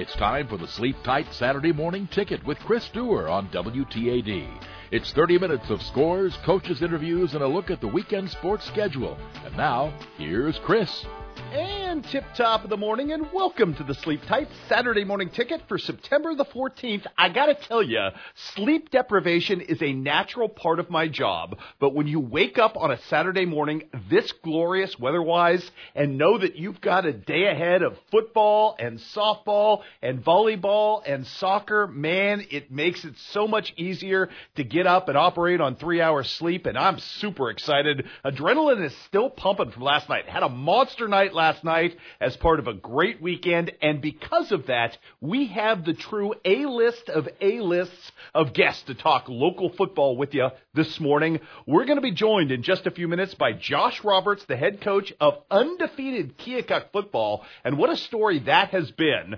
It's time for the Sleep Tight Saturday Morning Ticket with Chris Dewar on WTAD. It's 30 minutes of scores, coaches' interviews, and a look at the weekend sports schedule. And now, here's Chris. And tip top of the morning, and welcome to the Sleep Tight Saturday morning ticket for September the 14th. I gotta tell you, sleep deprivation is a natural part of my job, but when you wake up on a Saturday morning this glorious weather wise and know that you've got a day ahead of football and softball and volleyball and soccer, man, it makes it so much easier to get up and operate on three hours sleep, and I'm super excited. Adrenaline is still pumping from last night. Had a monster night last night as part of a great weekend. And because of that, we have the true A list of A lists of guests to talk local football with you this morning. We're going to be joined in just a few minutes by Josh Roberts, the head coach of undefeated Keokuk football. And what a story that has been.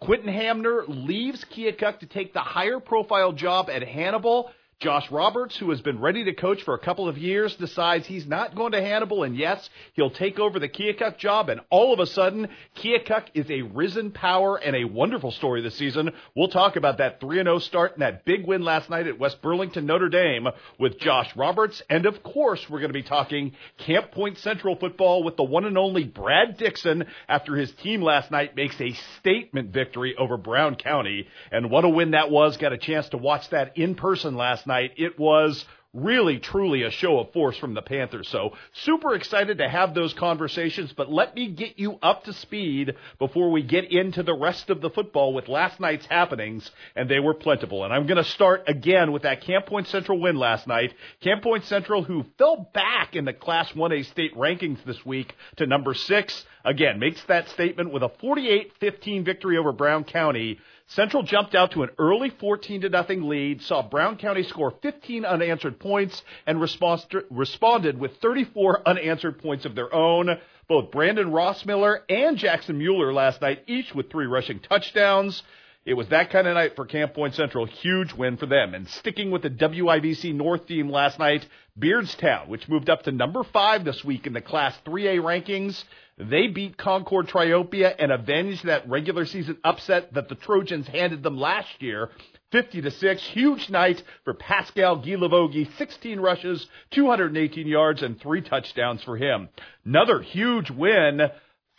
Quentin Hamner leaves Keokuk to take the higher profile job at Hannibal. Josh Roberts, who has been ready to coach for a couple of years, decides he's not going to Hannibal, and yes, he'll take over the Keokuk job, and all of a sudden, Keokuk is a risen power and a wonderful story this season. We'll talk about that 3-0 start and that big win last night at West Burlington Notre Dame with Josh Roberts, and of course, we're going to be talking Camp Point Central football with the one and only Brad Dixon after his team last night makes a statement victory over Brown County, and what a win that was. Got a chance to watch that in person last night night. It was really truly a show of force from the Panthers. So super excited to have those conversations, but let me get you up to speed before we get into the rest of the football with last night's happenings, and they were plentiful. And I'm going to start again with that Camp Point Central win last night. Camp Point Central, who fell back in the Class 1A state rankings this week to number six, again, makes that statement with a 48-15 victory over Brown County. Central jumped out to an early 14 to nothing lead, saw Brown County score 15 unanswered points, and responded with 34 unanswered points of their own. Both Brandon Rossmiller and Jackson Mueller last night, each with three rushing touchdowns. It was that kind of night for Camp Point Central. Huge win for them. And sticking with the WIVC North theme last night, Beardstown, which moved up to number five this week in the Class 3A rankings, they beat Concord Triopia and avenged that regular season upset that the Trojans handed them last year. 50 to 6. Huge night for Pascal Guilavogi. 16 rushes, 218 yards, and three touchdowns for him. Another huge win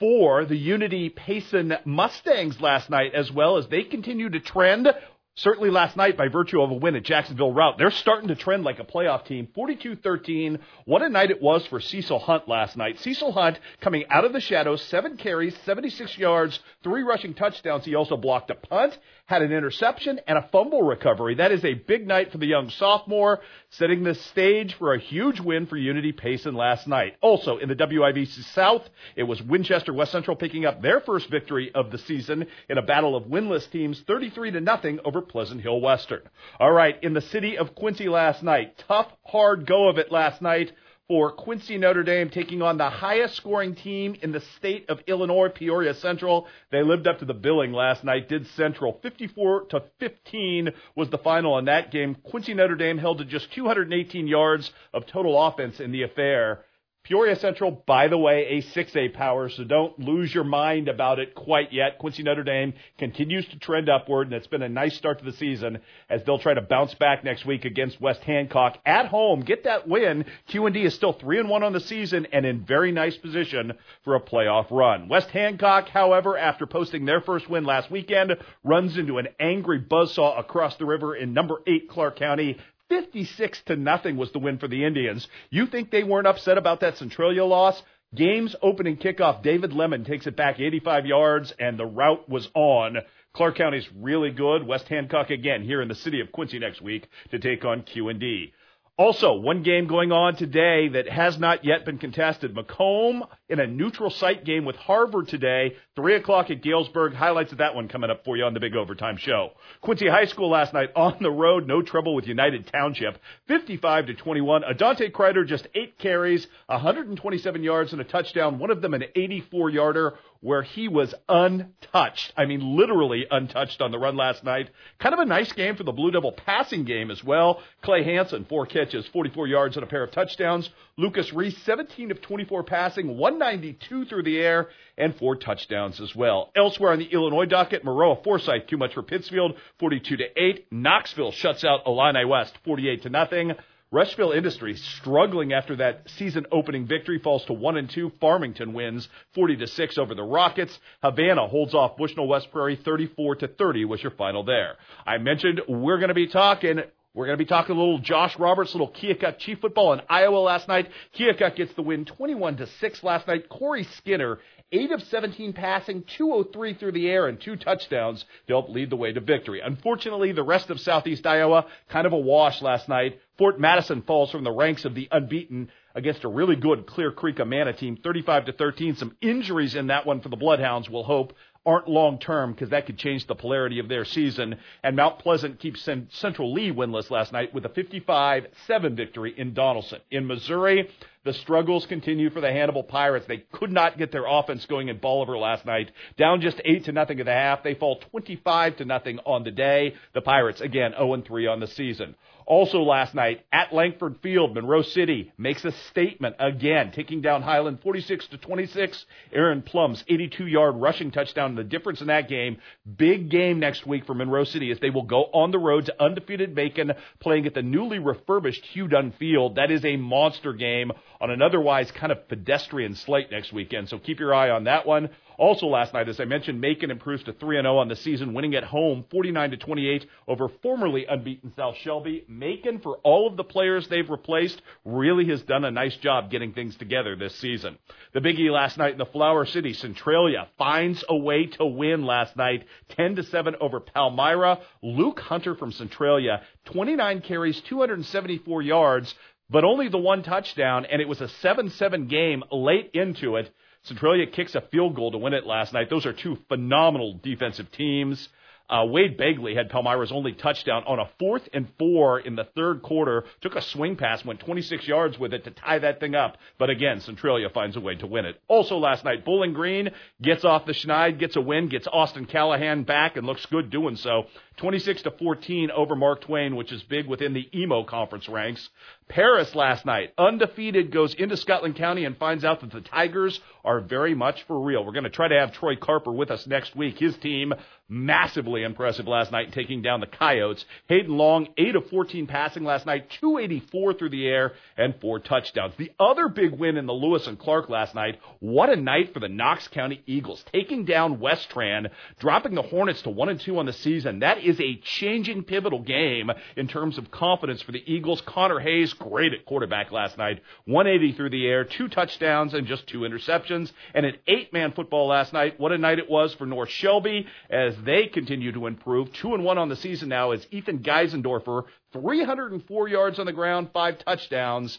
for the Unity Payson Mustangs last night as well as they continue to trend certainly last night by virtue of a win at Jacksonville Routt. They're starting to trend like a playoff team. 42-13. What a night it was for Cecil Hunt last night. Cecil Hunt coming out of the shadows, seven carries, 76 yards, three rushing touchdowns. He also blocked a punt had an interception and a fumble recovery. That is a big night for the young sophomore, setting the stage for a huge win for Unity Payson last night. Also in the WIVC South, it was Winchester West Central picking up their first victory of the season in a battle of winless teams, 33 to nothing over Pleasant Hill Western. All right, in the city of Quincy last night, tough, hard go of it last night for Quincy Notre Dame taking on the highest scoring team in the state of Illinois, Peoria Central. They lived up to the billing last night, did Central. 54 to 15 was the final in that game. Quincy Notre Dame held to just 218 yards of total offense in the affair. Peoria Central, by the way, a 6A power, so don't lose your mind about it quite yet. Quincy Notre Dame continues to trend upward, and it's been a nice start to the season as they'll try to bounce back next week against West Hancock at home. Get that win. QND is still 3 and 1 on the season and in very nice position for a playoff run. West Hancock, however, after posting their first win last weekend, runs into an angry buzzsaw across the river in number 8 Clark County. 56 to nothing was the win for the Indians. You think they weren't upset about that Centralia loss? Game's opening kickoff, David Lemon takes it back 85 yards, and the route was on. Clark County's really good. West Hancock again here in the city of Quincy next week to take on QND. Also, one game going on today that has not yet been contested. Macomb in a neutral site game with Harvard today, 3 o'clock at Galesburg. Highlights of that one coming up for you on the Big Overtime Show. Quincy High School last night on the road, no trouble with United Township, 55 to 21. Adante Kreider just eight carries, 127 yards and a touchdown, one of them an 84 yarder. where he was untouched. I mean, literally untouched on the run last night. Kind of a nice game for the Blue Devil passing game as well. Clay Hansen, four catches, 44 yards, and a pair of touchdowns. Lucas Reese, 17 of 24 passing, 192 through the air, and four touchdowns as well. Elsewhere on the Illinois docket, Maroa Forsyth, too much for Pittsfield, 42 to 8. Knoxville shuts out Illini West, 48 to nothing. Rushville Industries struggling after that season opening victory falls to 1 and 2. Farmington wins 40 to 6 over the Rockets. Havana holds off Bushnell West Prairie 34 to 30 was your final there. I mentioned we're going to be talking we're going to be talking a little Josh Roberts, little Keokuk Chief football in Iowa last night. Keokuk gets the win 21 to 6 last night. Corey Skinner 8 of 17 passing, 203 through the air, and two touchdowns to help lead the way to victory. Unfortunately, the rest of Southeast Iowa, kind of a wash last night. Fort Madison falls from the ranks of the unbeaten against a really good Clear Creek Amana team, 35 to 13. Some injuries in that one for the Bloodhounds, we'll hope, aren't long term because that could change the polarity of their season. And Mount Pleasant keeps Central Lee winless last night with a 55 7 victory in Donnellson. In Missouri, the struggles continue for the Hannibal Pirates. They could not get their offense going in Bolivar last night. Down just 8 to nothing at the half. They fall 25 to nothing on the day. The Pirates, again, 0 3 on the season. Also last night at Langford Field, Monroe City makes a statement again, taking down Highland 46 to 26. Aaron Plum's 82-yard rushing touchdown. The difference in that game, big game next week for Monroe City as they will go on the road to undefeated Macon, playing at the newly refurbished Hugh Dunn Field. That is a monster game on an otherwise kind of pedestrian slate next weekend. So keep your eye on that one. Also last night, as I mentioned, Macon improves to 3 0 on the season, winning at home 49 to 28 over formerly unbeaten South Shelby. Macon, for all of the players they've replaced, really has done a nice job getting things together this season. The biggie last night in the Flower City, Centralia finds a way to win last night, 10 to 7 over Palmyra. Luke Hunter from Centralia, 29 carries, 274 yards, but only the one touchdown, and it was a 7-7 game late into it. Centralia kicks a field goal to win it last night. Those are two phenomenal defensive teams. Uh, Wade Begley had Palmyra's only touchdown on a fourth and four in the third quarter. Took a swing pass, went 26 yards with it to tie that thing up. But again, Centralia finds a way to win it. Also last night, Bowling Green gets off the schneid, gets a win, gets Austin Callahan back, and looks good doing so. 26 to 14 over Mark Twain, which is big within the emo conference ranks. Paris last night, undefeated, goes into Scotland County and finds out that the Tigers are very much for real. We're going to try to have Troy Carper with us next week. His team, massively impressive last night, taking down the Coyotes. Hayden Long, 8 of 14 passing last night, 284 through the air, and four touchdowns. The other big win in the Lewis and Clark last night, what a night for the Knox County Eagles, taking down Westran, dropping the Hornets to 1 and 2 on the season. That is a changing, pivotal game in terms of confidence for the Eagles. Connor Hayes, great at quarterback last night, 180 through the air, two touchdowns and just two interceptions. And an eight-man football last night. What a night it was for North Shelby as they continue to improve. Two and one on the season now is Ethan Geisendorfer, 304 yards on the ground, five touchdowns.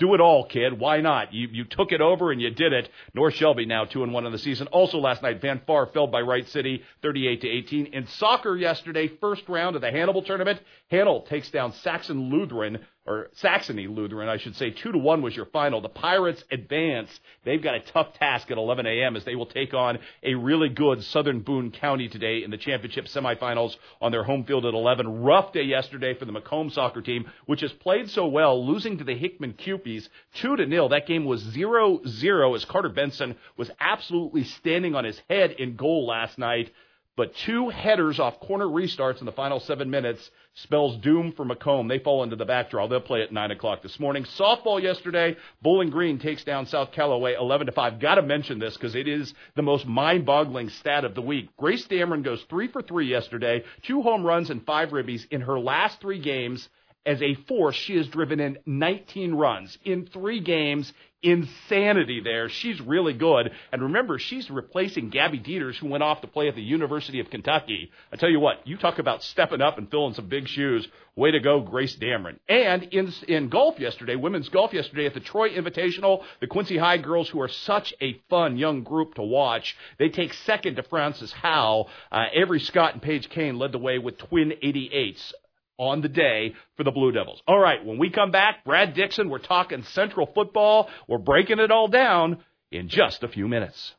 Do it all, kid. Why not? You you took it over and you did it. North Shelby now two and one on the season. Also last night, Van Far fell by Wright City, 38 to 18. In soccer yesterday, first round of the Hannibal tournament, Hannibal takes down Saxon Lutheran or Saxony Lutheran, I should say. Two to one was your final. The Pirates advance. They've got a tough task at 11 a.m. as they will take on a really good Southern Boone County today in the championship semifinals on their home field at 11. Rough day yesterday for the Macomb soccer team, which has played so well, losing to the Hickman Kewpies two to nil. That game was zero zero as Carter Benson was absolutely standing on his head in goal last night. But two headers off corner restarts in the final seven minutes spells doom for Macomb. They fall into the back draw. They'll play at nine o'clock this morning. Softball yesterday, Bowling Green takes down South Callaway eleven to five. Got to mention this because it is the most mind-boggling stat of the week. Grace Dameron goes three for three yesterday, two home runs and five ribbies in her last three games. As a force, she has driven in 19 runs in three games insanity there. She's really good. And remember, she's replacing Gabby Dieters, who went off to play at the University of Kentucky. I tell you what, you talk about stepping up and filling some big shoes. Way to go, Grace Dameron. And in, in golf yesterday, women's golf yesterday at the Troy Invitational, the Quincy High girls, who are such a fun young group to watch, they take second to Francis Howell. Uh, Avery Scott and Paige Kane led the way with twin 88s on the day for the Blue Devils. All right, when we come back, Brad Dixon, we're talking Central football. We're breaking it all down in just a few minutes.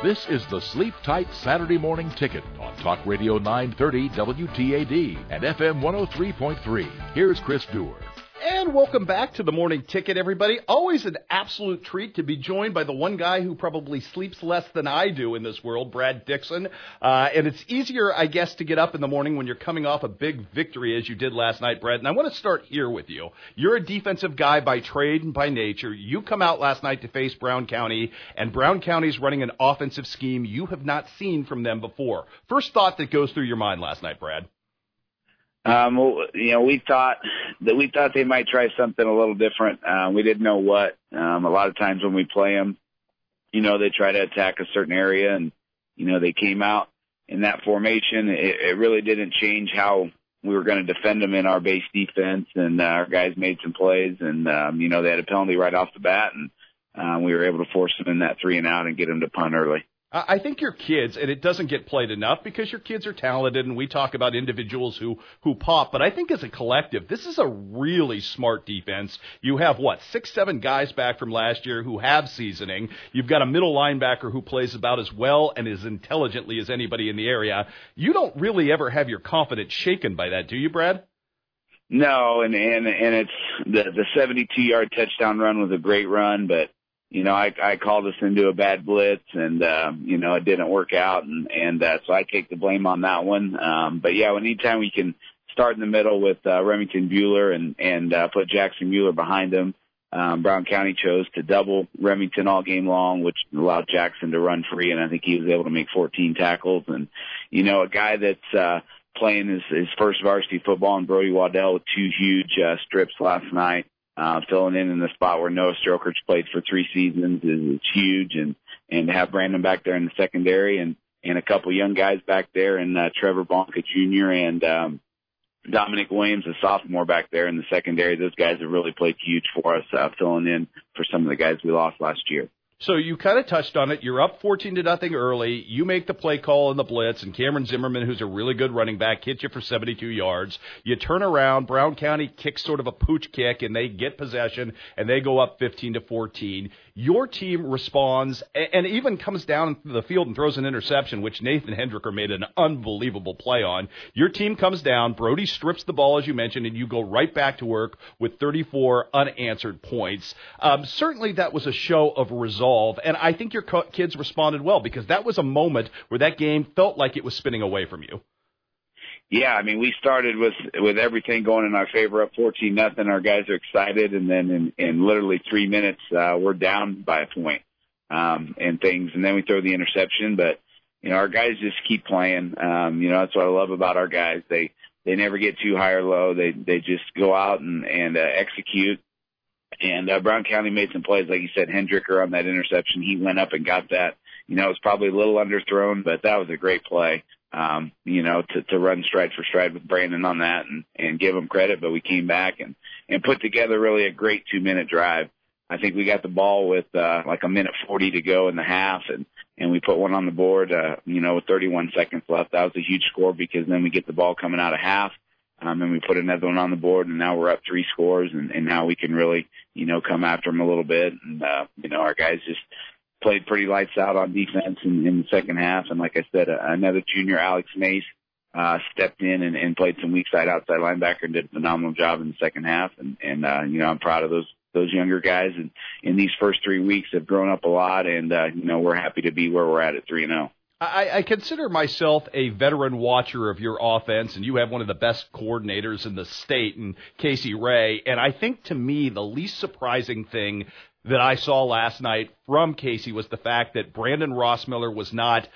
This is the Sleep Tight Saturday Morning Ticket on Talk Radio 930 WTAD and FM 103.3. Here's Chris Dewar. And welcome back to the morning ticket, everybody. Always an absolute treat to be joined by the one guy who probably sleeps less than I do in this world, Brad Dixon. Uh, and it's easier, I guess, to get up in the morning when you're coming off a big victory as you did last night, Brad. And I want to start here with you. You're a defensive guy by trade and by nature. You come out last night to face Brown County, and Brown County's running an offensive scheme you have not seen from them before. First thought that goes through your mind last night, Brad. Um, you know, we thought that we thought they might try something a little different. Uh, we didn't know what. Um, a lot of times when we play them, you know, they try to attack a certain area, and you know, they came out in that formation. It, it really didn't change how we were going to defend them in our base defense, and uh, our guys made some plays, and um, you know, they had a penalty right off the bat, and uh, we were able to force them in that three and out and get them to punt early. I think your kids, and it doesn't get played enough because your kids are talented, and we talk about individuals who who pop. But I think as a collective, this is a really smart defense. You have what six, seven guys back from last year who have seasoning. You've got a middle linebacker who plays about as well and as intelligently as anybody in the area. You don't really ever have your confidence shaken by that, do you, Brad? No, and and and it's the the 72 yard touchdown run was a great run, but you know, I, I called us into a bad blitz and, um, you know, it didn't work out. And, and, uh, so I take the blame on that one. Um, but yeah, anytime we can start in the middle with, uh, Remington Bueller and, and, uh, put Jackson Mueller behind him, um, Brown County chose to double Remington all game long, which allowed Jackson to run free. And I think he was able to make 14 tackles. And, you know, a guy that's, uh, playing his, his first varsity football and Brody Waddell with two huge, uh, strips last night uh, filling in in the spot where Noah Strokers played for three seasons is, is huge, and and to have Brandon back there in the secondary and and a couple young guys back there and uh, Trevor Bonka Jr. and um, Dominic Williams, a sophomore back there in the secondary. Those guys have really played huge for us, uh, filling in for some of the guys we lost last year. So you kind of touched on it. You're up 14 to nothing early. You make the play call in the blitz, and Cameron Zimmerman, who's a really good running back, hits you for 72 yards. You turn around. Brown County kicks sort of a pooch kick, and they get possession, and they go up 15 to 14. Your team responds, and even comes down the field and throws an interception, which Nathan Hendricker made an unbelievable play on. Your team comes down. Brody strips the ball, as you mentioned, and you go right back to work with 34 unanswered points. Um, certainly, that was a show of resolve. And I think your co- kids responded well because that was a moment where that game felt like it was spinning away from you. Yeah, I mean, we started with with everything going in our favor, up fourteen nothing. Our guys are excited, and then in, in literally three minutes, uh, we're down by a point, um, and things, and then we throw the interception. But you know, our guys just keep playing. Um, you know, that's what I love about our guys. They they never get too high or low. They they just go out and and uh, execute. And uh, Brown County made some plays, like you said, Hendricker on that interception. He went up and got that. You know, it was probably a little underthrown, but that was a great play. Um, you know, to, to run stride for stride with Brandon on that and, and give him credit. But we came back and, and put together really a great two minute drive. I think we got the ball with, uh, like a minute 40 to go in the half and, and we put one on the board, uh, you know, with 31 seconds left. That was a huge score because then we get the ball coming out of half um, and we put another one on the board, and now we're up three scores, and, and now we can really, you know, come after them a little bit. And uh, you know, our guys just played pretty lights out on defense in, in the second half. And like I said, another junior, Alex Mace, uh, stepped in and, and played some weak side outside linebacker and did a phenomenal job in the second half. And, and uh, you know, I'm proud of those those younger guys. And in these first three weeks, have grown up a lot. And uh, you know, we're happy to be where we're at at three and zero. Oh. I, I consider myself a veteran watcher of your offense, and you have one of the best coordinators in the state, and Casey Ray. And I think to me, the least surprising thing that I saw last night from Casey was the fact that Brandon Rossmiller was not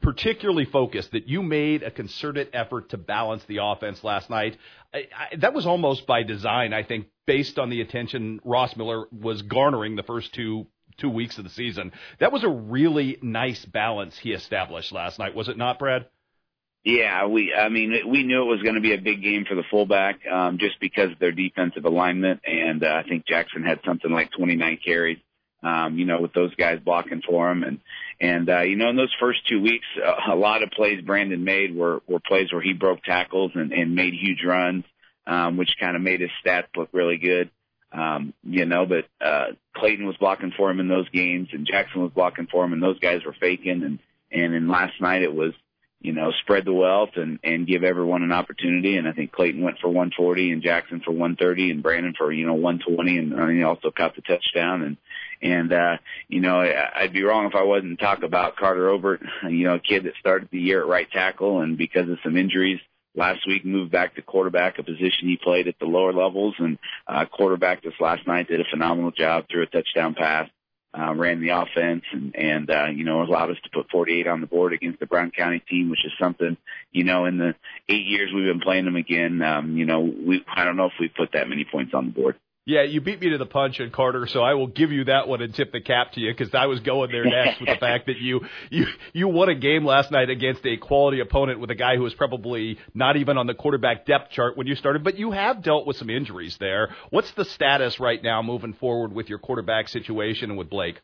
particularly focused, that you made a concerted effort to balance the offense last night. I, I, that was almost by design, I think, based on the attention Rossmiller was garnering the first two two weeks of the season. That was a really nice balance he established last night, was it not, Brad? Yeah, we. I mean, we knew it was going to be a big game for the fullback, um, just because of their defensive alignment, and uh, I think Jackson had something like 29 carries. Um, you know, with those guys blocking for him, and and uh, you know, in those first two weeks, uh, a lot of plays Brandon made were were plays where he broke tackles and, and made huge runs, um, which kind of made his stats look really good. Um, you know, but uh, Clayton was blocking for him in those games, and Jackson was blocking for him, and those guys were faking. And and in last night it was, you know, spread the wealth and and give everyone an opportunity. And I think Clayton went for 140, and Jackson for 130, and Brandon for you know 120, and uh, he also caught the touchdown. And and uh, you know, I'd be wrong if I wasn't talk about Carter Obert, you know, a kid that started the year at right tackle, and because of some injuries last week moved back to quarterback, a position he played at the lower levels, and uh, quarterback this last night did a phenomenal job, threw a touchdown pass, uh, ran the offense, and and uh, you know allowed us to put 48 on the board against the Brown County team, which is something you know in the eight years we've been playing them again, um, you know we I don't know if we've put that many points on the board. Yeah, you beat me to the punch, and Carter. So I will give you that one and tip the cap to you because I was going there next with the fact that you you you won a game last night against a quality opponent with a guy who was probably not even on the quarterback depth chart when you started. But you have dealt with some injuries there. What's the status right now moving forward with your quarterback situation and with Blake?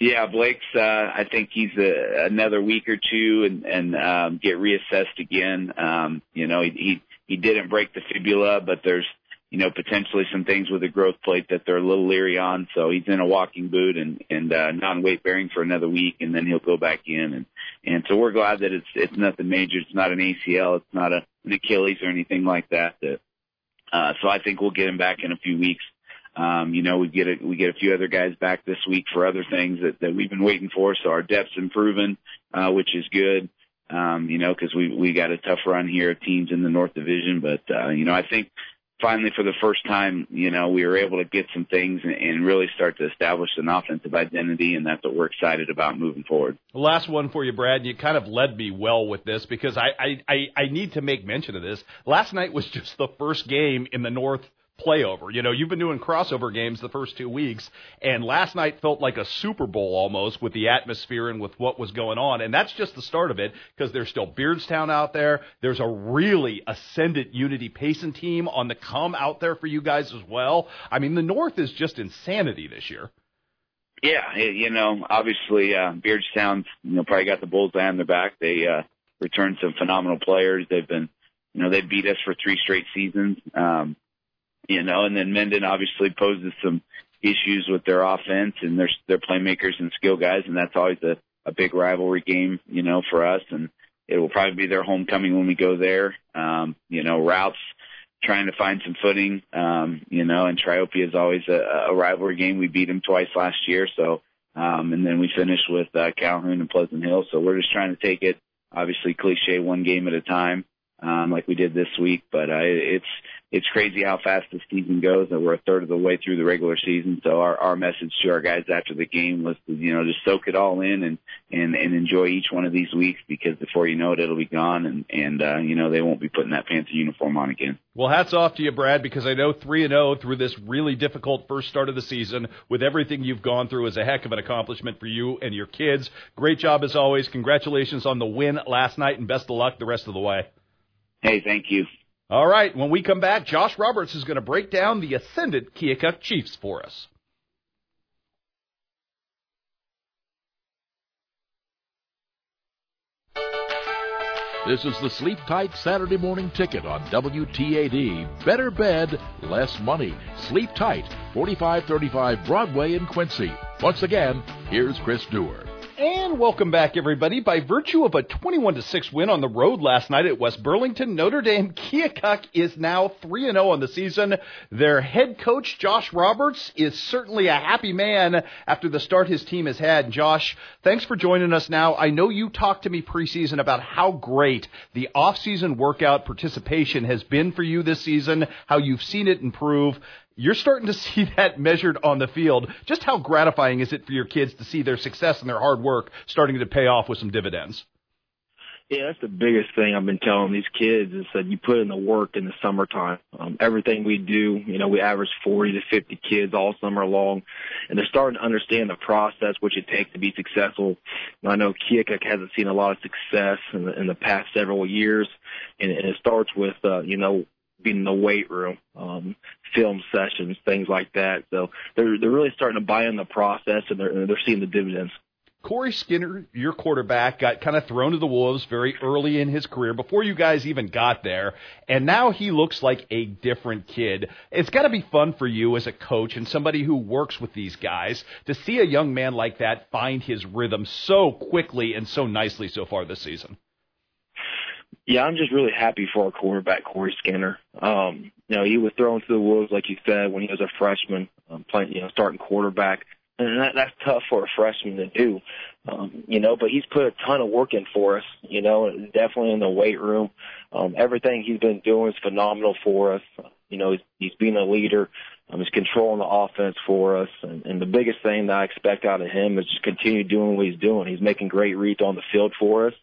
Yeah, Blake's. Uh, I think he's a, another week or two and and um, get reassessed again. Um, you know, he, he he didn't break the fibula, but there's you know, potentially some things with the growth plate that they're a little leery on. So he's in a walking boot and, and, uh, non-weight bearing for another week and then he'll go back in. And, and so we're glad that it's, it's nothing major. It's not an ACL. It's not a, an Achilles or anything like that. That, uh, so I think we'll get him back in a few weeks. Um, you know, we get a, we get a few other guys back this week for other things that, that we've been waiting for. So our depth's improving, uh, which is good. Um, you know, cause we, we got a tough run here of teams in the North Division, but, uh, you know, I think, finally for the first time, you know, we were able to get some things and, and really start to establish an offensive identity, and that's what we're excited about moving forward. Last one for you, Brad. You kind of led me well with this because I, I, I, I need to make mention of this. Last night was just the first game in the North playover. You know, you've been doing crossover games the first two weeks, and last night felt like a Super Bowl almost with the atmosphere and with what was going on. And that's just the start of it because there's still Beardstown out there. There's a really ascendant Unity Payson team on the come out there for you guys as well. I mean, the North is just insanity this year. Yeah, you know, obviously uh, Beardstown, you know, probably got the bullseye on their back. They uh, returned some phenomenal players. They've been, you know, they beat us for three straight seasons. Um, you know, and then Mendon obviously poses some issues with their offense and their their playmakers and skill guys, and that's always a, a big rivalry game, you know, for us. And it will probably be their homecoming when we go there. Um, you know, Routt's trying to find some footing, um, you know, and Triopia is always a, a rivalry game. We beat them twice last year, so um, and then we finished with uh, Calhoun and Pleasant Hill. So we're just trying to take it, obviously, cliche one game at a time, um, like we did this week. But uh, it's it's crazy how fast the season goes and we're a third of the way through the regular season. So our, our message to our guys after the game was to, you know, just soak it all in and, and, and enjoy each one of these weeks because before you know it, it'll be gone and, and, uh, you know, they won't be putting that fancy uniform on again. Well, hats off to you, Brad, because I know 3 and 0 through this really difficult first start of the season with everything you've gone through is a heck of an accomplishment for you and your kids. Great job as always. Congratulations on the win last night and best of luck the rest of the way. Hey, thank you. All right, when we come back, Josh Roberts is going to break down the ascendant Keokuk Chiefs for us. This is the Sleep Tight Saturday morning ticket on WTAD. Better bed, less money. Sleep Tight, 4535 Broadway in Quincy. Once again, here's Chris Dewar. And welcome back, everybody. By virtue of a 21 to 6 win on the road last night at West Burlington, Notre Dame Keokuk is now 3 0 on the season. Their head coach, Josh Roberts, is certainly a happy man after the start his team has had. Josh, thanks for joining us now. I know you talked to me preseason about how great the offseason workout participation has been for you this season, how you've seen it improve you're starting to see that measured on the field. Just how gratifying is it for your kids to see their success and their hard work starting to pay off with some dividends? Yeah, that's the biggest thing I've been telling these kids is that you put in the work in the summertime. Um, everything we do, you know, we average 40 to 50 kids all summer long, and they're starting to understand the process which it takes to be successful. I know Keokuk hasn't seen a lot of success in the, in the past several years, and, and it starts with, uh, you know, being in the weight room, um, film sessions, things like that. So they're they're really starting to buy in the process, and they're they're seeing the dividends. Corey Skinner, your quarterback, got kind of thrown to the wolves very early in his career before you guys even got there, and now he looks like a different kid. It's got to be fun for you as a coach and somebody who works with these guys to see a young man like that find his rhythm so quickly and so nicely so far this season. Yeah, I'm just really happy for our quarterback, Corey Skinner. Um, you know, he was thrown to the wolves, like you said, when he was a freshman, um, playing, you know, starting quarterback and that, that's tough for a freshman to do, um, you know. But he's put a ton of work in for us, you know. Definitely in the weight room, um, everything he's been doing is phenomenal for us. You know, he's, he's being a leader. Um, he's controlling the offense for us, and, and the biggest thing that I expect out of him is just continue doing what he's doing. He's making great reads on the field for us.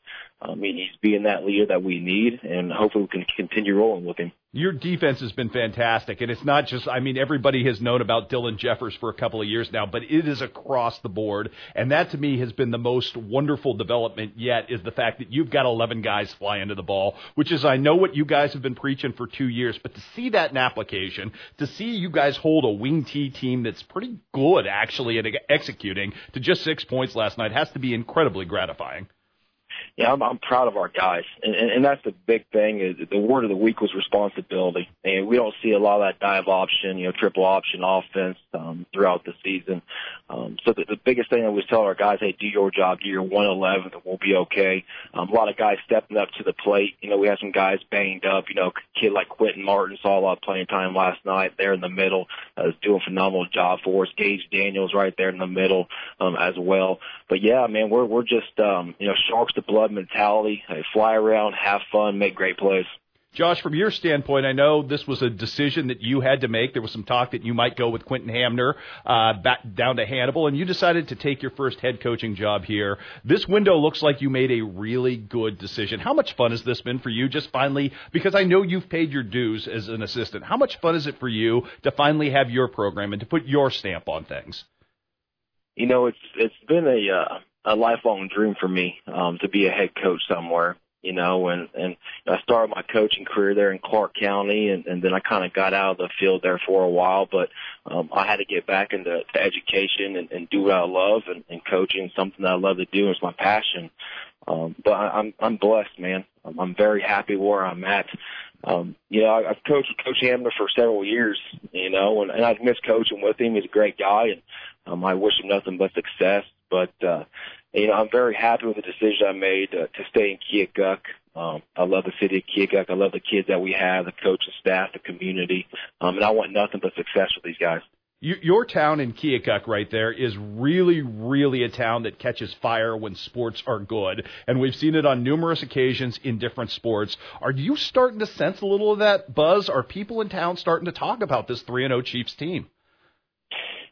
I mean, he's being that leader that we need, and hopefully we can continue rolling with him. Your defense has been fantastic, and it's not just, I mean, everybody has known about Dylan Jeffers for a couple of years now, but it is across the board. And that to me has been the most wonderful development yet is the fact that you've got 11 guys fly into the ball, which is, I know what you guys have been preaching for two years, but to see that in application, to see you guys hold a wing T team that's pretty good actually at executing to just six points last night has to be incredibly gratifying yeah, I'm, I'm proud of our guys, and, and, and that's the big thing. The word of the week was responsibility, and we don't see a lot of that dive option, you know, triple option offense um, throughout the season. Um, so the, the biggest thing I we tell our guys, hey, do your job, do your 111, and we'll be okay. Um, a lot of guys stepping up to the plate. You know, we had some guys banged up. You know, kid like Quentin Martin saw a lot of playing time last night there in the middle. Uh, doing a phenomenal job for us. Gage Daniels right there in the middle um, as well. But yeah, man, we're we're just um, you know sharks to blood mentality. They fly around, have fun, make great plays. Josh, from your standpoint, I know this was a decision that you had to make. There was some talk that you might go with Quentin Hamner uh, back down to Hannibal, and you decided to take your first head coaching job here. This window looks like you made a really good decision. How much fun has this been for you? Just finally, because I know you've paid your dues as an assistant. How much fun is it for you to finally have your program and to put your stamp on things? You know, it's it's been a uh, a lifelong dream for me um, to be a head coach somewhere. You know, and and I started my coaching career there in Clark County, and, and then I kind of got out of the field there for a while. But um, I had to get back into to education and, and do what I love, and, and coaching something that I love to do It's my passion. Um, but I, I'm I'm blessed, man. I'm, I'm very happy where I'm at. Um, you know, I, I've coached Coach Hamner for several years, you know, and, and I've missed coaching with him. He's a great guy, and um, I wish him nothing but success. But uh, you know, I'm very happy with the decision I made uh, to stay in Keokuk. Um, I love the city of Keokuk. I love the kids that we have, the coaching staff, the community, um, and I want nothing but success with these guys. Your town in Keokuk right there is really, really a town that catches fire when sports are good. And we've seen it on numerous occasions in different sports. Are you starting to sense a little of that buzz? Are people in town starting to talk about this 3 0 Chiefs team?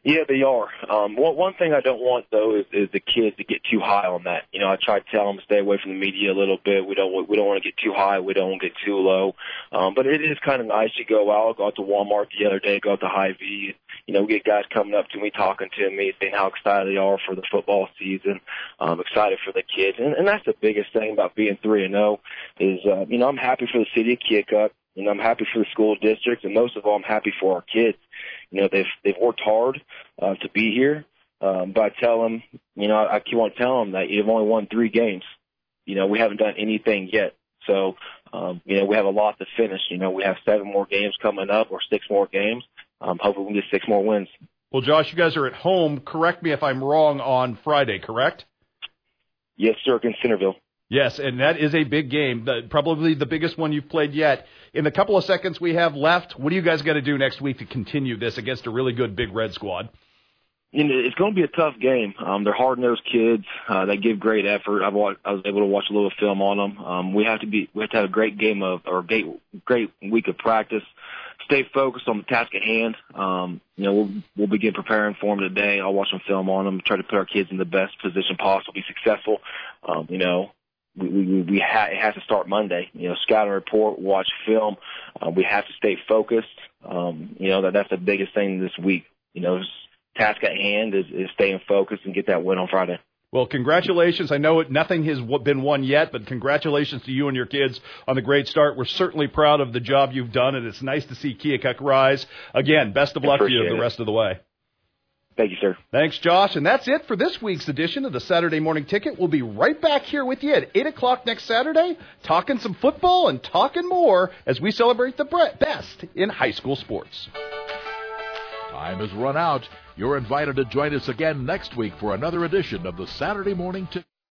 Yeah, they are. Um, one, one thing I don't want though is, is the kids to get too high on that. You know, I try to tell them to stay away from the media a little bit. We don't we don't want to get too high. We don't want to get too low. Um, but it is kind of nice to go out. Go out to Walmart the other day. Go out to Hy-Vee. You know, we get guys coming up to me, talking to me, saying how excited they are for the football season. Um, excited for the kids, and, and that's the biggest thing about being three and zero. Oh is uh, you know I'm happy for the city of Keokuk. You know, I'm happy for the school district, and most of all, I'm happy for our kids. You know, they've they've worked hard uh, to be here. Um, but I tell them, you know, I keep on telling them that you've only won three games. You know, we haven't done anything yet. So, um, you know, we have a lot to finish. You know, we have seven more games coming up or six more games. Um, hopefully we can get six more wins. Well, Josh, you guys are at home. Correct me if I'm wrong on Friday, correct? Yes, sir, against Centerville. Yes, and that is a big game, the, probably the biggest one you've played yet. In the couple of seconds we have left, what are you guys going to do next week to continue this against a really good Big Red squad? You know, it's going to be a tough game. Um, they're hard-nosed kids. Uh, they give great effort. I've watched, I was able to watch a little film on them. Um, we have to be, we have to have a great game of, or great, great week of practice. Stay focused on the task at hand. Um, you know, we'll, we'll begin preparing for them today. I'll watch some film on them, try to put our kids in the best position possible, be successful. Um, you know, we we, we ha- it has to start Monday. You know, scout and report, watch film. Uh, we have to stay focused. Um, you know that that's the biggest thing this week. You know, task at hand is, is staying focused and get that win on Friday. Well, congratulations. I know it, nothing has been won yet, but congratulations to you and your kids on the great start. We're certainly proud of the job you've done, and it's nice to see Keokuk rise. Again, best of luck to you the rest of the way. Thank you, sir. Thanks, Josh. And that's it for this week's edition of the Saturday Morning Ticket. We'll be right back here with you at 8 o'clock next Saturday, talking some football and talking more as we celebrate the best in high school sports. Time has run out. You're invited to join us again next week for another edition of the Saturday Morning Ticket.